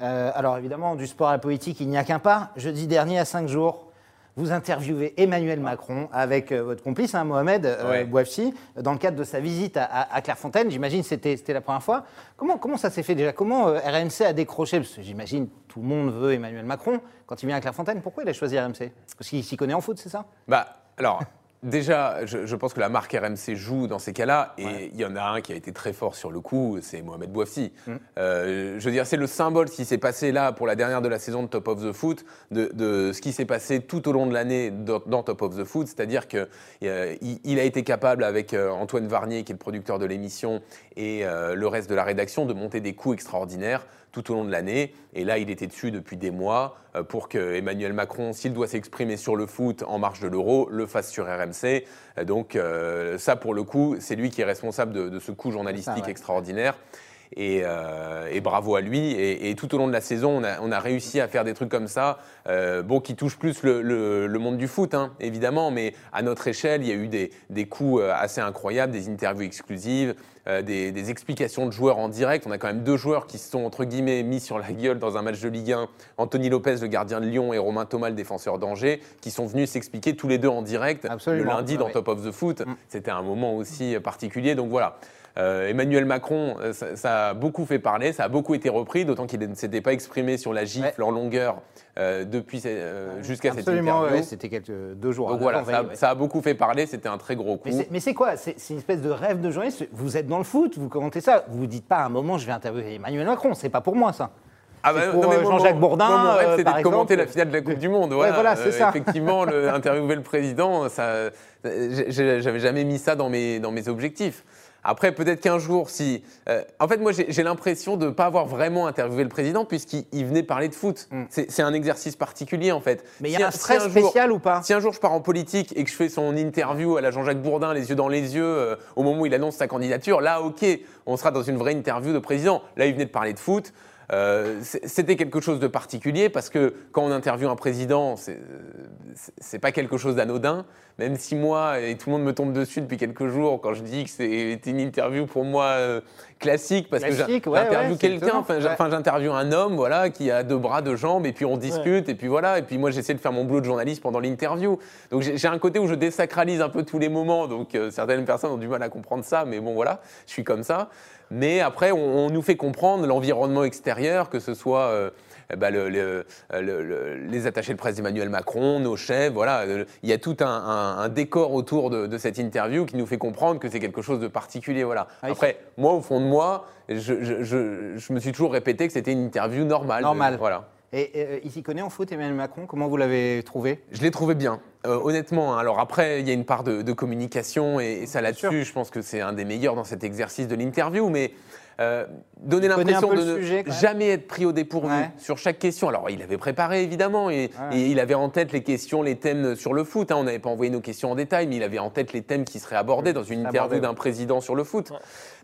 Euh, alors évidemment, du sport à la politique, il n'y a qu'un pas. Jeudi dernier, à 5 jours, vous interviewez Emmanuel Macron avec euh, votre complice, hein, Mohamed euh, Bouafsi, dans le cadre de sa visite à, Clairefontaine. J'imagine que c'était la première fois. Comment, comment ça s'est fait déjà? Comment euh, RMC a décroché? Parce que j'imagine tout le monde veut Emmanuel Macron quand il vient à Clairefontaine. Pourquoi il a choisi RMC Parce qu'il s'y connaît en foot, c'est ça? Bah, alors, Déjà, je, pense que la marque RMC joue dans ces cas-là, et il y en a un qui a été très fort sur le coup, c'est Mohamed Bouafsi. Mm. Euh, je veux dire, c'est le symbole qui s'est passé là pour la dernière de la saison de Top of the Foot, de, ce qui s'est passé tout au long de l'année dans, Top of the Foot, c'est-à-dire qu'il euh, il a été capable, avec euh, Antoine Varnier, qui est le producteur de l'émission, et le reste de la rédaction, de monter des coups extraordinaires tout au long de l'année. Et là, il était dessus depuis des mois euh, pour que Emmanuel Macron, s'il doit s'exprimer sur le foot en marge de l'euro, le fasse sur RMC. Euh, donc euh, ça, pour le coup, c'est lui qui est responsable de, ce coup journalistique extraordinaire. Et, bravo à lui. Et, tout au long de la saison, on a, réussi à faire des trucs comme ça, bon, qui touchent plus le, monde du foot, hein, évidemment, mais à notre échelle, il y a eu des, des coups assez incroyables, des interviews exclusives, euh, des, explications de joueurs en direct. On a quand même deux joueurs qui se sont, entre guillemets, mis sur la gueule dans un match de Ligue 1. Anthony Lopez, le gardien de Lyon, et Romain Thomas, le défenseur d'Angers, qui sont venus s'expliquer tous les deux en direct le lundi dans Top of the Foot. Mm. C'était un moment aussi particulier. Donc voilà. Euh, Emmanuel Macron, euh, ça, a beaucoup fait parler, ça a beaucoup été repris, d'autant qu'il ne s'était pas exprimé sur la gifle en longueur euh, depuis jusqu'à cette interview. Ouais, c'était quelques deux jours. Donc voilà, ça, a beaucoup fait parler, c'était un très gros coup. Mais c'est quoi? C'est une espèce de rêve de journaliste? Vous êtes dans le foot, vous commentez ça, vous vous dites pas à un moment je vais interviewer Emmanuel Macron, c'est pas pour moi ça. Ah bah, Jean-Jacques Bourdin, mon rêve, c'était de commenter la finale de la Coupe du Monde. Voilà, c'est ça. Effectivement, le, interviewer le président, ça, j'avais jamais mis ça dans mes, dans mes objectifs. Après, peut-être qu'un jour, si. Euh, en fait, moi, j'ai l'impression de ne pas avoir vraiment interviewé le président, puisqu'il venait parler de foot. Mm. C'est un exercice particulier, en fait. Mais il y a un stress spécial ou pas? Si un jour je pars en politique et que je fais son interview à la Jean-Jacques Bourdin, les yeux dans les yeux, euh, au moment où il annonce sa candidature, là, OK, on sera dans une vraie interview de président. Là, il venait de parler de foot. Euh, c'était quelque chose de particulier parce que quand on interviewe un président, c'est pas quelque chose d'anodin. Même si moi, et tout le monde me tombe dessus depuis quelques jours, quand je dis que c'était une interview pour moi euh, classique, parce que j'interviewe quelqu'un, enfin j'interviewe un homme voilà, qui a deux bras, deux jambes, et puis on discute, et puis voilà, et puis moi j'essaie de faire mon boulot de journaliste pendant l'interview. Donc j'ai un côté où je désacralise un peu tous les moments, donc euh, certaines personnes ont du mal à comprendre ça, mais bon voilà, je suis comme ça. Mais après, on, nous fait comprendre l'environnement extérieur, que ce soit euh, eh ben, les attachés de presse d'Emmanuel Macron, nos chefs, voilà. Il y a tout un, décor autour de, cette interview qui nous fait comprendre que c'est quelque chose de particulier, voilà. Ah, après, moi, au fond de moi, je, me suis toujours répété que c'était une interview normale. Normale. Voilà. Et euh, il s'y connaît en foot, Emmanuel Macron? Comment vous l'avez trouvé? Je l'ai trouvé bien, euh, honnêtement. Hein. Alors après, il y a une part de, communication et, ça là-dessus, je pense que c'est un des meilleurs dans cet exercice de l'interview. Mais euh, donner l'impression de ne jamais être pris au dépourvu sur chaque question. Alors, il avait préparé, évidemment, et, il avait en tête les questions, les thèmes sur le foot. Hein. On n'avait pas envoyé nos questions en détail, mais il avait en tête les thèmes qui seraient abordés dans une interview d'un président sur le foot.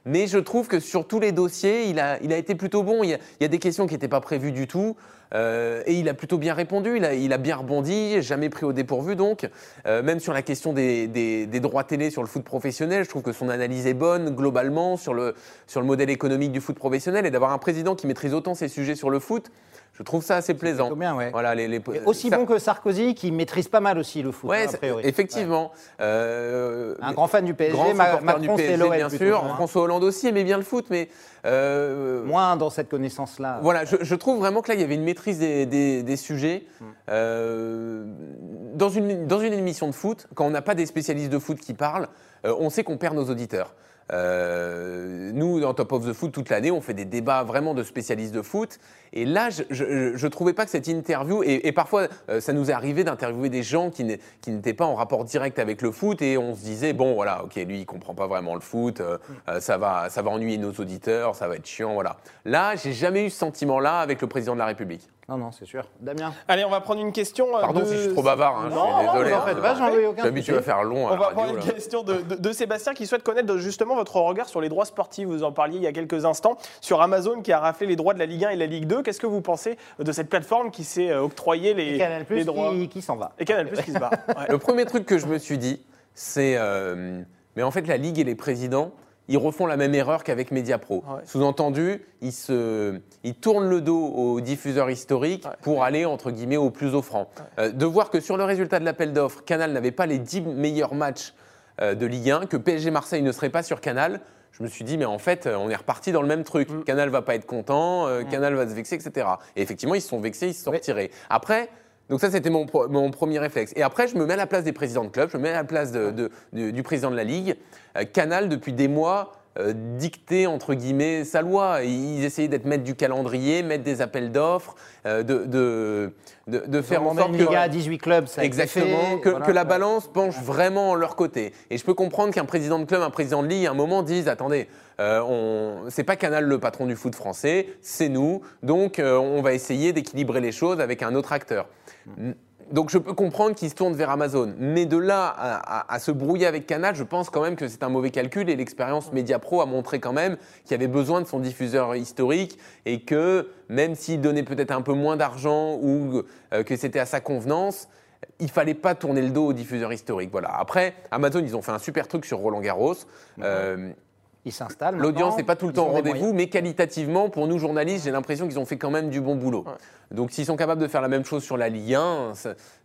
Mais je trouve que sur tous les dossiers, il a, il a été plutôt bon. Il y a, il y a des questions qui n'étaient pas prévues du tout. Euh, et il a plutôt bien répondu, il a, bien rebondi, jamais pris au dépourvu donc. donc. même sur la question des, des, droits télé sur le foot professionnel, je trouve que son analyse est bonne globalement sur le, sur le modèle économique du foot professionnel et d'avoir un président qui maîtrise autant ces sujets sur le foot. Je trouve ça assez plaisant. Bien, ouais. voilà, les, aussi bon que Sarkozy, qui maîtrise pas mal aussi le foot. Ouais, hein, effectivement. Euh, un grand fan du PSG, grand Macron, du PSG, bien sûr. Hein. François Hollande aussi aimait bien le foot, mais euh, moins dans cette connaissance-là. Voilà, je, trouve vraiment que là, il y avait une maîtrise des, sujets. Hmm. Euh, dans, une, dans une émission de foot, quand on n'a pas des spécialistes de foot qui parlent, on sait qu'on perd nos auditeurs. Euh, nous, dans Top of the Foot, toute l'année, on fait des débats vraiment de spécialistes de foot. Et là, je ne trouvais pas que cette interview, et, parfois, euh, ça nous est arrivé d'interviewer des gens qui n'étaient pas en rapport direct avec le foot, et on se disait, bon, voilà, ok, lui, il comprend pas vraiment le foot, euh, ça, va, ça va ennuyer nos auditeurs, ça va être chiant, voilà. Là, j'ai jamais eu ce sentiment-là avec le président de la République. Non, non, c'est sûr. Damien Allez, on va prendre une question. Euh, Pardon si je suis trop bavard, hein, je suis désolé. En fait, pas, j'en ai aucun. habitué à faire long. On va prendre une question de, Sébastien qui souhaite connaître justement votre regard sur les droits sportifs. Vous en parliez il y a quelques instants sur Amazon qui a raflé les droits de la Ligue 1 et la Ligue 2. Qu'est-ce que vous pensez de cette plateforme qui s'est euh, octroyé les, et Canal les droits qui, qui s'en va. Et Canal Plus qui se bat. Le premier truc que je me suis dit, c'est. Euh, mais en fait, la Ligue et les présidents ils refont la même erreur qu'avec Mediapro. Sous-entendu, ils, se, ils tournent le dos aux diffuseurs historiques pour aller, entre guillemets, au plus offrant. Euh, de voir que sur le résultat de l'appel d'offres, Canal n'avait pas les 10 meilleurs matchs euh, de Ligue 1, que PSG Marseille ne serait pas sur Canal, je me suis dit, mais en fait, euh, on est reparti dans le même truc. Mm. Canal va pas être content, mm. Canal va se vexer, etc. Et effectivement, ils se sont vexés, ils se sont retirés. Après, donc ça, c'était mon, mon, premier réflexe. Et après, je me mets à la place des présidents de club, je me mets à la place de, du président de la Ligue. Euh, Canal, depuis des mois, euh, dictait entre guillemets sa loi. Ils essayaient d'être maître du calendrier, mettre des appels d'offres, euh, de, de, de, faire en sorte que à 18 clubs, ça exactement, que, que, la balance penche vraiment en leur côté. Et je peux comprendre qu'un président de club, un président de ligue, à un moment dise attendez, euh, on, c'est pas Canal le patron du foot français, c'est nous. Donc on va essayer d'équilibrer les choses avec un autre acteur donc je peux comprendre qu'ils se tournent vers Amazon. Mais de là à, se brouiller avec Canal, je pense quand même que c'est un mauvais calcul et l'expérience Pro a montré quand même qu'il y avait besoin de son diffuseur historique et que même s'il donnait peut-être un peu moins d'argent ou euh, que c'était à sa convenance, il fallait pas tourner le dos au diffuseur historique. Voilà. Après, Amazon, ils ont fait un super truc sur Roland Garros. Euh, ils s'installent. L'audience n'est pas tout le temps au rendez-vous, mais qualitativement, pour nous journalistes, j'ai l'impression qu'ils ont fait quand même du bon boulot. Donc s'ils sont capables de faire la même chose sur la Ligue 1,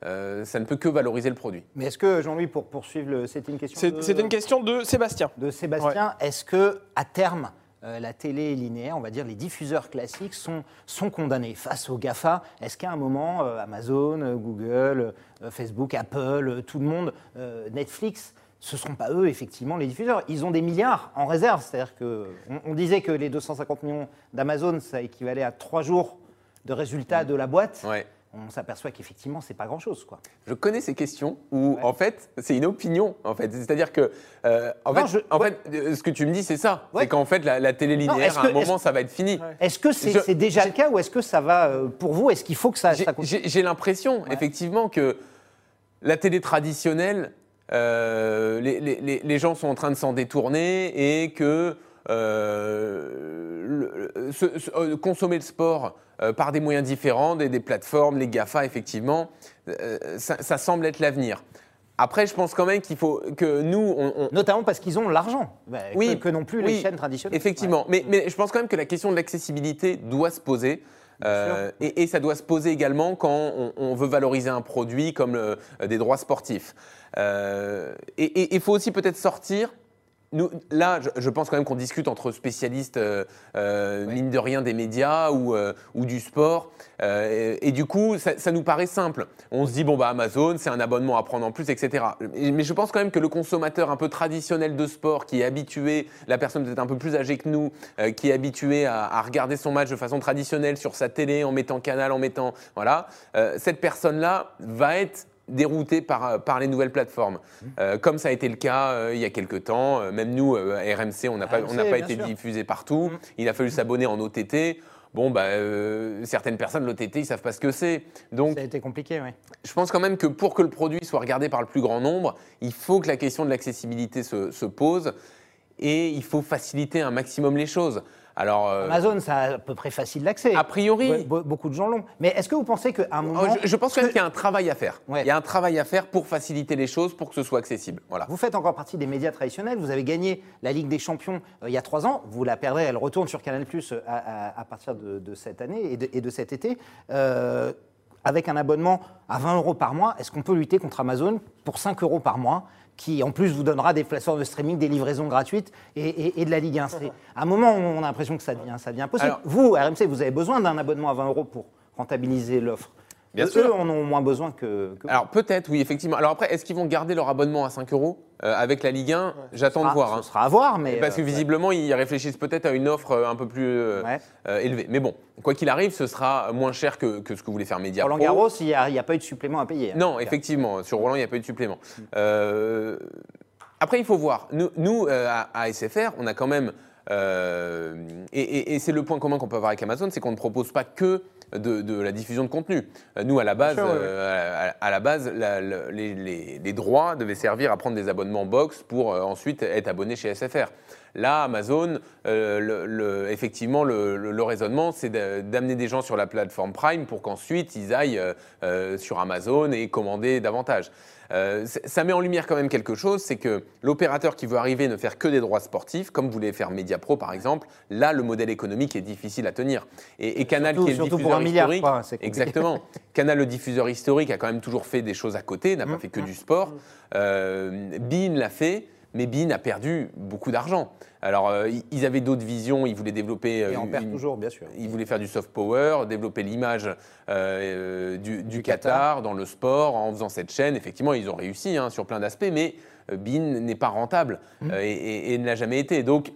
euh, ça, ne peut que valoriser le produit. Mais est-ce que, Jean-Louis, pour poursuivre, c'était une question C'est une question de Sébastien. De Sébastien, est-ce que à terme, euh, la télé linéaire, on va dire les diffuseurs classiques, sont, sont condamnés face aux GAFA Est-ce qu'à un moment, euh, Amazon, Google, Facebook, Apple, tout le monde, Netflix, ce ne seront pas eux, effectivement, les diffuseurs. Ils ont des milliards en réserve. C'est-à-dire qu'on on disait que les 250 millions d'Amazon, ça équivalait à trois jours de résultats de la boîte. On s'aperçoit qu'effectivement, c'est pas grand-chose. quoi. Je connais ces questions où, en fait, c'est une opinion. En fait. C'est-à-dire que, euh, en, fait, en fait, euh, ce que tu me dis, c'est ça. C'est qu'en fait, la, télé linéaire, à un moment, ça va être fini. Est-ce que c'est déjà le cas ou est-ce que ça va, euh, pour vous, est-ce qu'il faut que ça... J'ai l'impression, effectivement, que la télé traditionnelle, euh, les, gens sont en train de s'en détourner et que euh, euh, consommer le sport par des moyens différents, des, des, plateformes, les GAFA, effectivement, ça, semble être l'avenir. Après, je pense quand même qu'il faut que nous. On, Notamment parce qu'ils ont l'argent, bah, oui, que, non plus les chaînes traditionnelles. Effectivement, mais, mais, je pense quand même que la question de l'accessibilité doit se poser. Et, ça doit se poser également quand on, veut valoriser un produit comme des droits sportifs. Euh, et il faut aussi peut-être sortir nous, là, je, pense quand même qu'on discute entre spécialistes, euh, euh, mine de rien, des médias ou, ou du sport. et, du coup, ça, nous paraît simple. On se dit, bon, bah, Amazon, c'est un abonnement à prendre en plus, etc. Mais je pense quand même que le consommateur un peu traditionnel de sport, qui est habitué, la personne peut-être un peu plus âgée que nous, qui est habitué à, à, regarder son match de façon traditionnelle sur sa télé, en mettant canal, en mettant. Voilà. cette personne-là va être dérouté par, par les nouvelles plateformes. Mmh. Euh, comme ça a été le cas euh, il y a quelques temps. Euh, même nous, RMC, on n'a pas, on pas été diffusé partout. Mmh. Il a fallu s'abonner en OTT. Bon, bah, certaines personnes, l'OTT, ils ne savent pas ce que c'est. Donc, ça a été compliqué, oui. Je pense quand même que pour que le produit soit regardé par le plus grand nombre, il faut que la question de l'accessibilité se, se, pose et il faut faciliter un maximum les choses. Alors, euh, Amazon, c'est à peu près facile d'accès. A priori. beaucoup de gens l'ont. Mais est-ce que vous pensez qu'à un moment. Je, je pense quand même qu'il y a un travail à faire. Il y a un travail à faire pour faciliter les choses, pour que ce soit accessible. Voilà. Vous faites encore partie des médias traditionnels. Vous avez gagné la Ligue des Champions euh, il y a trois ans. Vous la perdrez, elle retourne sur Canal Plus euh, à, partir de, cette année et de, cet été. avec un abonnement à 20 euros par mois, est-ce qu'on peut lutter contre Amazon pour 5 euros par mois? Qui en plus vous donnera des plateformes de streaming, des livraisons gratuites et, de la Ligue 1. À un moment, on a l'impression que ça devient, ça devient possible. vous, RMC, vous avez besoin d'un abonnement à 20 euros pour rentabiliser l'offre. Bien sûr. Eux en ont moins besoin que. Alors peut-être, oui, effectivement. Alors après, est-ce qu'ils vont garder leur abonnement à 5 euros euh, avec la Ligue 1 J'attends de voir. Ce hein. sera à voir, mais. Parce que euh, visiblement, ils réfléchissent peut-être à une offre euh, un peu plus élevée. Mais bon, quoi qu'il arrive, ce sera moins cher que, ce que voulait faire Media Roland Garros, il n'y a, pas eu de supplément à payer. Hein. non, effectivement. Sur Roland, il n'y a pas eu de supplément. Mm. après, il faut voir. Nous, nous à, SFR, on a quand même. et, et c'est le point commun qu'on peut avoir avec Amazon, c'est qu'on ne propose pas que de, la diffusion de contenu. Nous, à la base, euh, à, la base les, droits devaient servir à prendre des abonnements box pour euh, ensuite être abonné chez SFR. Là, Amazon, euh, effectivement, le, raisonnement, c'est d'amener des gens sur la plateforme Prime pour qu'ensuite ils aillent sur Amazon et commander davantage. Euh, ça met en lumière quand même quelque chose, c'est que l'opérateur qui veut arriver ne faire que des droits sportifs, comme voulait faire Mediapro par exemple, là le modèle économique est difficile à tenir. Et, Canal qui est le diffuseur historique, exactement. Canal le diffuseur historique a quand même toujours fait des choses à côté, n'a pas mmh. fait que du sport. Euh, Bean l'a fait mais Bean a perdu beaucoup d'argent. Alors, euh, ils avaient d'autres visions, ils voulaient développer. Et en perd toujours, bien sûr. Ils voulaient faire du soft power, développer l'image euh, du, Qatar, dans le sport, en faisant cette chaîne. Effectivement, ils ont réussi hein, sur plein d'aspects, mais euh, Bean n'est pas rentable mmh. et, ne l'a jamais été. Donc,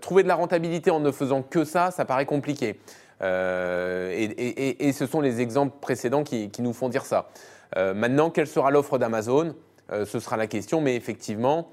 trouver de la rentabilité en ne faisant que ça, ça paraît compliqué. Et, ce sont les exemples précédents qui, qui nous font dire ça. maintenant, quelle sera l'offre d'Amazon? Ce sera la question, mais effectivement,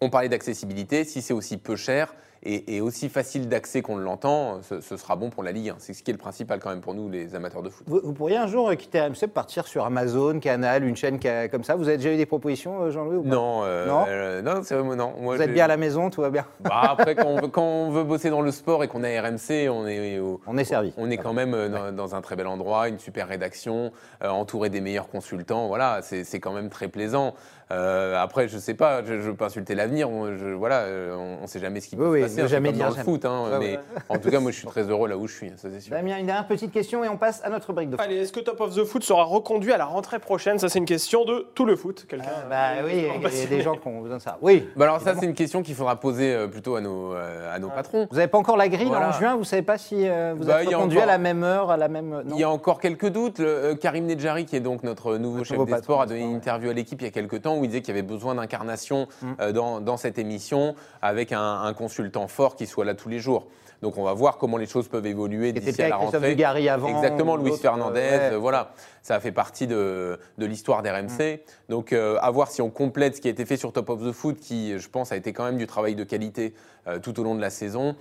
on parlait d'accessibilité, si c'est aussi peu cher, et, aussi facile d'accès qu'on l'entend, ce, sera bon pour la Ligue C'est ce qui est le principal quand même pour nous, les amateurs de foot. Vous, pourriez un jour quitter RMC, partir sur Amazon, Canal, une chaîne comme ça? Vous avez déjà eu des propositions, euh, Jean-Louis Non, euh, non, euh, non, c'est non. Moi, vous êtes bien à la maison, tout va bien? Bah, après, quand on, veut, bosser dans le sport et qu'on a RMC, on est, on est servi. On est quand même dans, un très bel endroit, une super rédaction, entouré des meilleurs consultants. Voilà, c'est quand même très plaisant. après, je sais pas, je ne veux pas insulter l'avenir. Voilà, on ne sait jamais ce qui peut se passer. Hein, jamais dire, foot. Hein, mais en tout cas, moi, je suis très heureux là où je suis, ça c'est sûr. Damien, une dernière petite question et on passe à notre break de foot. Allez, est-ce que Top of the Foot sera reconduit à la rentrée prochaine? Ça, c'est une question de tout le foot. Quelqu'un ah, Bah oui, il y a des gens qui ont besoin de ça. Oui. Bah alors, ça, c'est une question qu'il faudra poser euh, plutôt à nos, euh, à nos patrons. Vous n'avez pas encore la grille en juin? Vous savez pas si euh, vous bah, êtes reconduit à la même heure, à la même. Il y a encore quelques doutes. Karim Nedjari, qui est donc notre nouveau chef des sports, a donné une interview à l'équipe il y a quelques temps où il disait qu'il y avait besoin d'incarnation mm. dans, cette émission avec un consultant fort qui soit là tous les jours. Donc on va voir comment les choses peuvent évoluer d'ici à la rentrée. Gary avant. Exactement, Luis Fernandez, euh, voilà. Ça fait partie de, l'histoire d'RMC. Mm. Donc euh, à voir si on complète ce qui a été fait sur Top of the Foot, qui je pense a été quand même du travail de qualité euh, tout au long de la saison.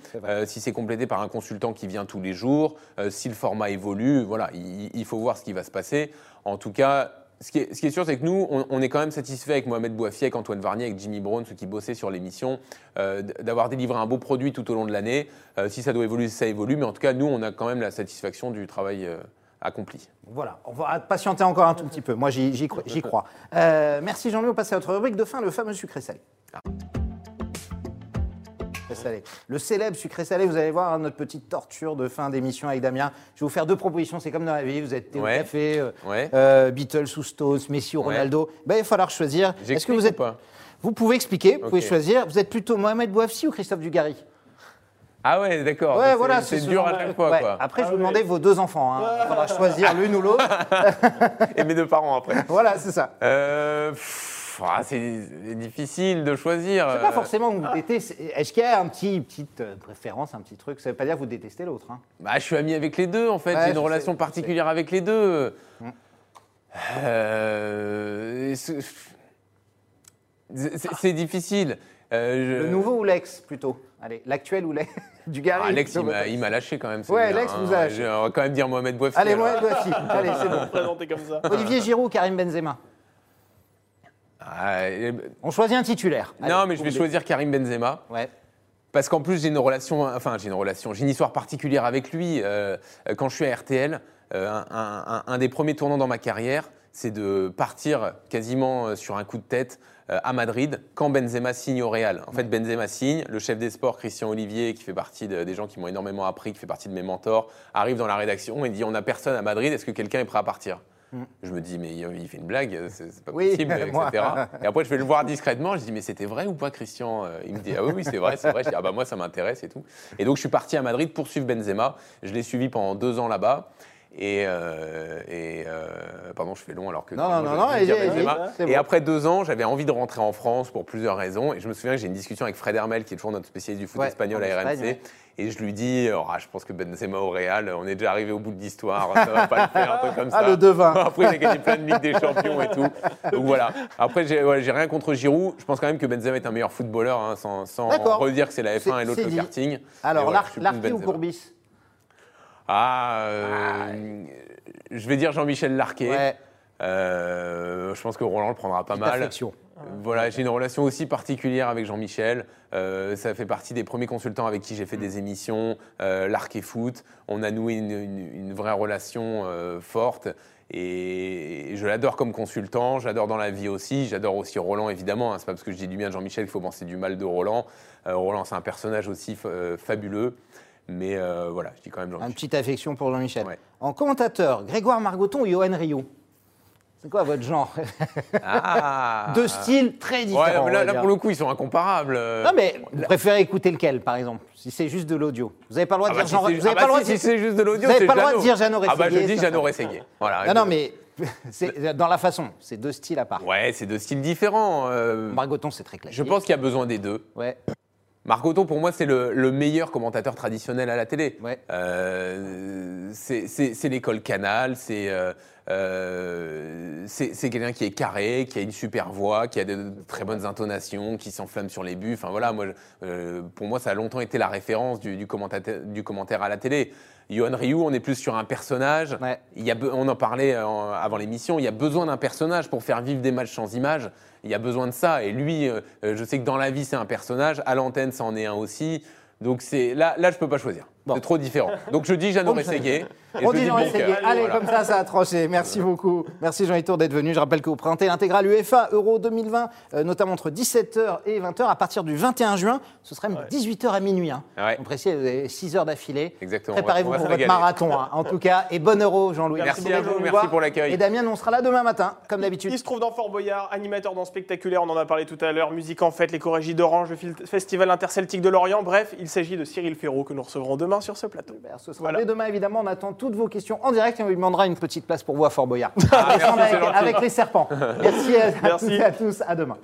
si c'est complété par un consultant qui vient tous les jours, si le format évolue, voilà, il faut voir ce qui va se passer. En tout cas, ce qui, est, sûr, c'est que nous, on, est quand même satisfait avec Mohamed Bouafi, avec Antoine Varnier, avec Jimmy Brown, ceux qui bossaient sur l'émission, euh, d'avoir délivré un beau produit tout au long de l'année. Euh, si ça doit évoluer, ça évolue, mais en tout cas, nous, on a quand même la satisfaction du travail euh, accompli. Voilà, on va patienter encore un tout petit peu. Moi, j'y crois. merci Jean-Louis. On passe à notre rubrique de fin, le fameux sucré salé. Ah. Le célèbre sucré salé, vous allez voir hein, notre petite torture de fin d'émission avec Damien. Je vais vous faire deux propositions, c'est comme dans la vie, vous êtes café, euh, euh, Beatles ou Stones, Messi ou Ronaldo. Ben, il va falloir choisir. Est-ce que vous êtes pas Vous pouvez expliquer, vous pouvez choisir. Vous êtes plutôt Mohamed Bouafsi ou Christophe Dugarry ah ouais, d'accord. Ouais, voilà, c'est dur à chaque fois. Quoi. Après, je vous ah demandais vos deux enfants. Hein. Il faudra choisir l'une ou l'autre. Et mes deux parents après. Voilà, c'est ça. Euh, ah, c'est difficile de choisir. C'est pas forcément que vous détestez. Est-ce qu'il y a un petit, une petite euh, préférence, un petit truc? Ça veut pas dire que vous détestez l'autre. Hein. Bah, je suis ami avec les deux, en fait. J'ai une relation particulière avec les deux. Hum. Euh, c'est difficile. Euh, Le nouveau ou l'ex, plutôt? Allez, l'actuel ou l'ex du Gary? Ah, Alex, il m'a lâché quand même. Ouais, Alex vous a lâché. On va quand même dire Mohamed Bouafi. Allez, Mohamed Bouafi. Allez, c'est bon. Présenté comme ça. Olivier Giroud, Karim Benzema. Ah, On choisit un titulaire. non, mais je vais choisir Karim Benzema. Ouais. parce qu'en plus, j'ai une relation, enfin, j'ai une relation, j'ai une histoire particulière avec lui. Euh, quand je suis à RTL, euh, un, des premiers tournants dans ma carrière, c'est de partir quasiment euh, sur un coup de tête à Madrid quand Benzema signe au Real. En fait, Benzema signe, le chef des sports, Christian Olivier, qui fait partie des gens qui m'ont énormément appris, qui fait partie de mes mentors, arrive dans la rédaction et dit On n'a personne à Madrid, est-ce que quelqu'un est prêt à partir? Je me dis, mais il fait une blague, c'est pas possible, etc. Et après, je vais le voir discrètement. Je dis, mais c'était vrai ou pas, Christian Il me dit, ah oui, oui, c'est vrai, c'est vrai. Je dis, ah bah moi, ça m'intéresse et tout. Et donc, je suis parti à Madrid pour suivre Benzema. Je l'ai suivi pendant deux ans là-bas. Et, euh, et euh, pardon, je fais long alors que. Non, non, non, non, et, et après deux ans, j'avais envie de rentrer en France pour plusieurs raisons. Et je me souviens que j'ai une discussion avec Fred Hermel, qui est toujours notre spécialiste du foot espagnol à RMC. Et je lui dis, oh, ah, je pense que Benzema au Real, on est déjà arrivé au bout de l'histoire, ça va pas le faire, un truc comme ça. Ah, le devin. Après, j'ai gagné plein de Ligue des Champions et tout. Donc voilà. Après, j'ai rien contre Giroud. Je pense quand même que Benzema est un meilleur footballeur, hein, sans, sans redire que c'est la F1 et l'autre le karting. Alors, voilà, ou Courbis? Ah, euh, je vais dire Jean-Michel Larquet. Euh, je pense que Roland le prendra pas mal. Voilà, j'ai une relation aussi particulière avec Jean-Michel. Euh, ça fait partie des premiers consultants avec qui j'ai fait des émissions, euh, l'arc et foot. On a noué une, vraie relation forte. Et je l'adore comme consultant, j'adore dans la vie aussi, j'adore aussi Roland évidemment. Hein. C'est pas parce que je dis du bien de Jean-Michel qu'il faut penser du mal de Roland. Roland, c'est un personnage aussi fabuleux. Mais euh, voilà, je dis quand même Jean-Michel. Une petite affection pour Jean-Michel. En commentateur, Grégoire Margoton ou Johan Rio c'est quoi votre genre ah. Deux styles très différents. là, pour le coup, ils sont incomparables. Non, mais vous préférez écouter lequel, par exemple Si c'est juste de l'audio? Vous n'avez pas le droit de ah dire bah. Vous avez pas le droit de... Si c'est juste de l'audio, Vous n'avez pas le droit de dire Jeannot Ah bah je dis Jeannot Rességuier. Voilà. Non, non, mais dans la façon, c'est deux styles à part. Ouais, c'est deux styles différents. Euh... Margoton, c'est très clair. Je pense qu'il y a besoin des deux. Ouais. Marc Otto, pour moi, c'est le, meilleur commentateur traditionnel à la télé. Euh, c'est l'école Canal, euh, euh, c'est quelqu'un qui est carré, qui a une super voix, qui a de, très bonnes intonations, qui s'enflamme sur les buts. Enfin voilà, moi, pour moi, ça a longtemps été la référence du, du commentaire à la télé. Yohan Ryu, on est plus sur un personnage. Il y a, on en parlait avant l'émission, il y a besoin d'un personnage pour faire vivre des matchs sans images. Il y a besoin de ça. Et lui, euh, je sais que dans la vie, c'est un personnage. À l'antenne, ça en est un aussi. Donc c'est là, là, je peux pas choisir. C'est trop différent. Donc je dis Jeannot Rességuier. On dit Jean Allez, comme ça, ça a tranché. Merci beaucoup. Merci Jean Tour d'être venu. Je rappelle que vous présentez l'intégrale UEFA Euro 2020, euh, notamment entre 17h et 20h. À partir du 21 juin, ce serait même 18h à minuit. Hein. Ouais. On précise, vous avez 6 heures d'affilée. Exactement. Préparez-vous pour votre marathon, hein. en tout cas. Et bon euro, Jean-Louis. Merci, à vous, merci pour l'accueil. Et Damien, on sera là demain matin, comme d'habitude. Il se trouve dans Fort Boyard, animateur dans Spectaculaire, on en a parlé tout à l'heure. Musique en fête, les Corégies d'Orange, le Festival interceltique de Lorient. Bref, il s'agit de Cyril Ferraud que nous recevrons demain sur ce plateau. Ce sera demain, évidemment. On attend toutes vos questions en direct et on lui demandera une petite place pour vous à Fort Boyard. Ah, avec, les serpents. Merci à, et à tous. À demain.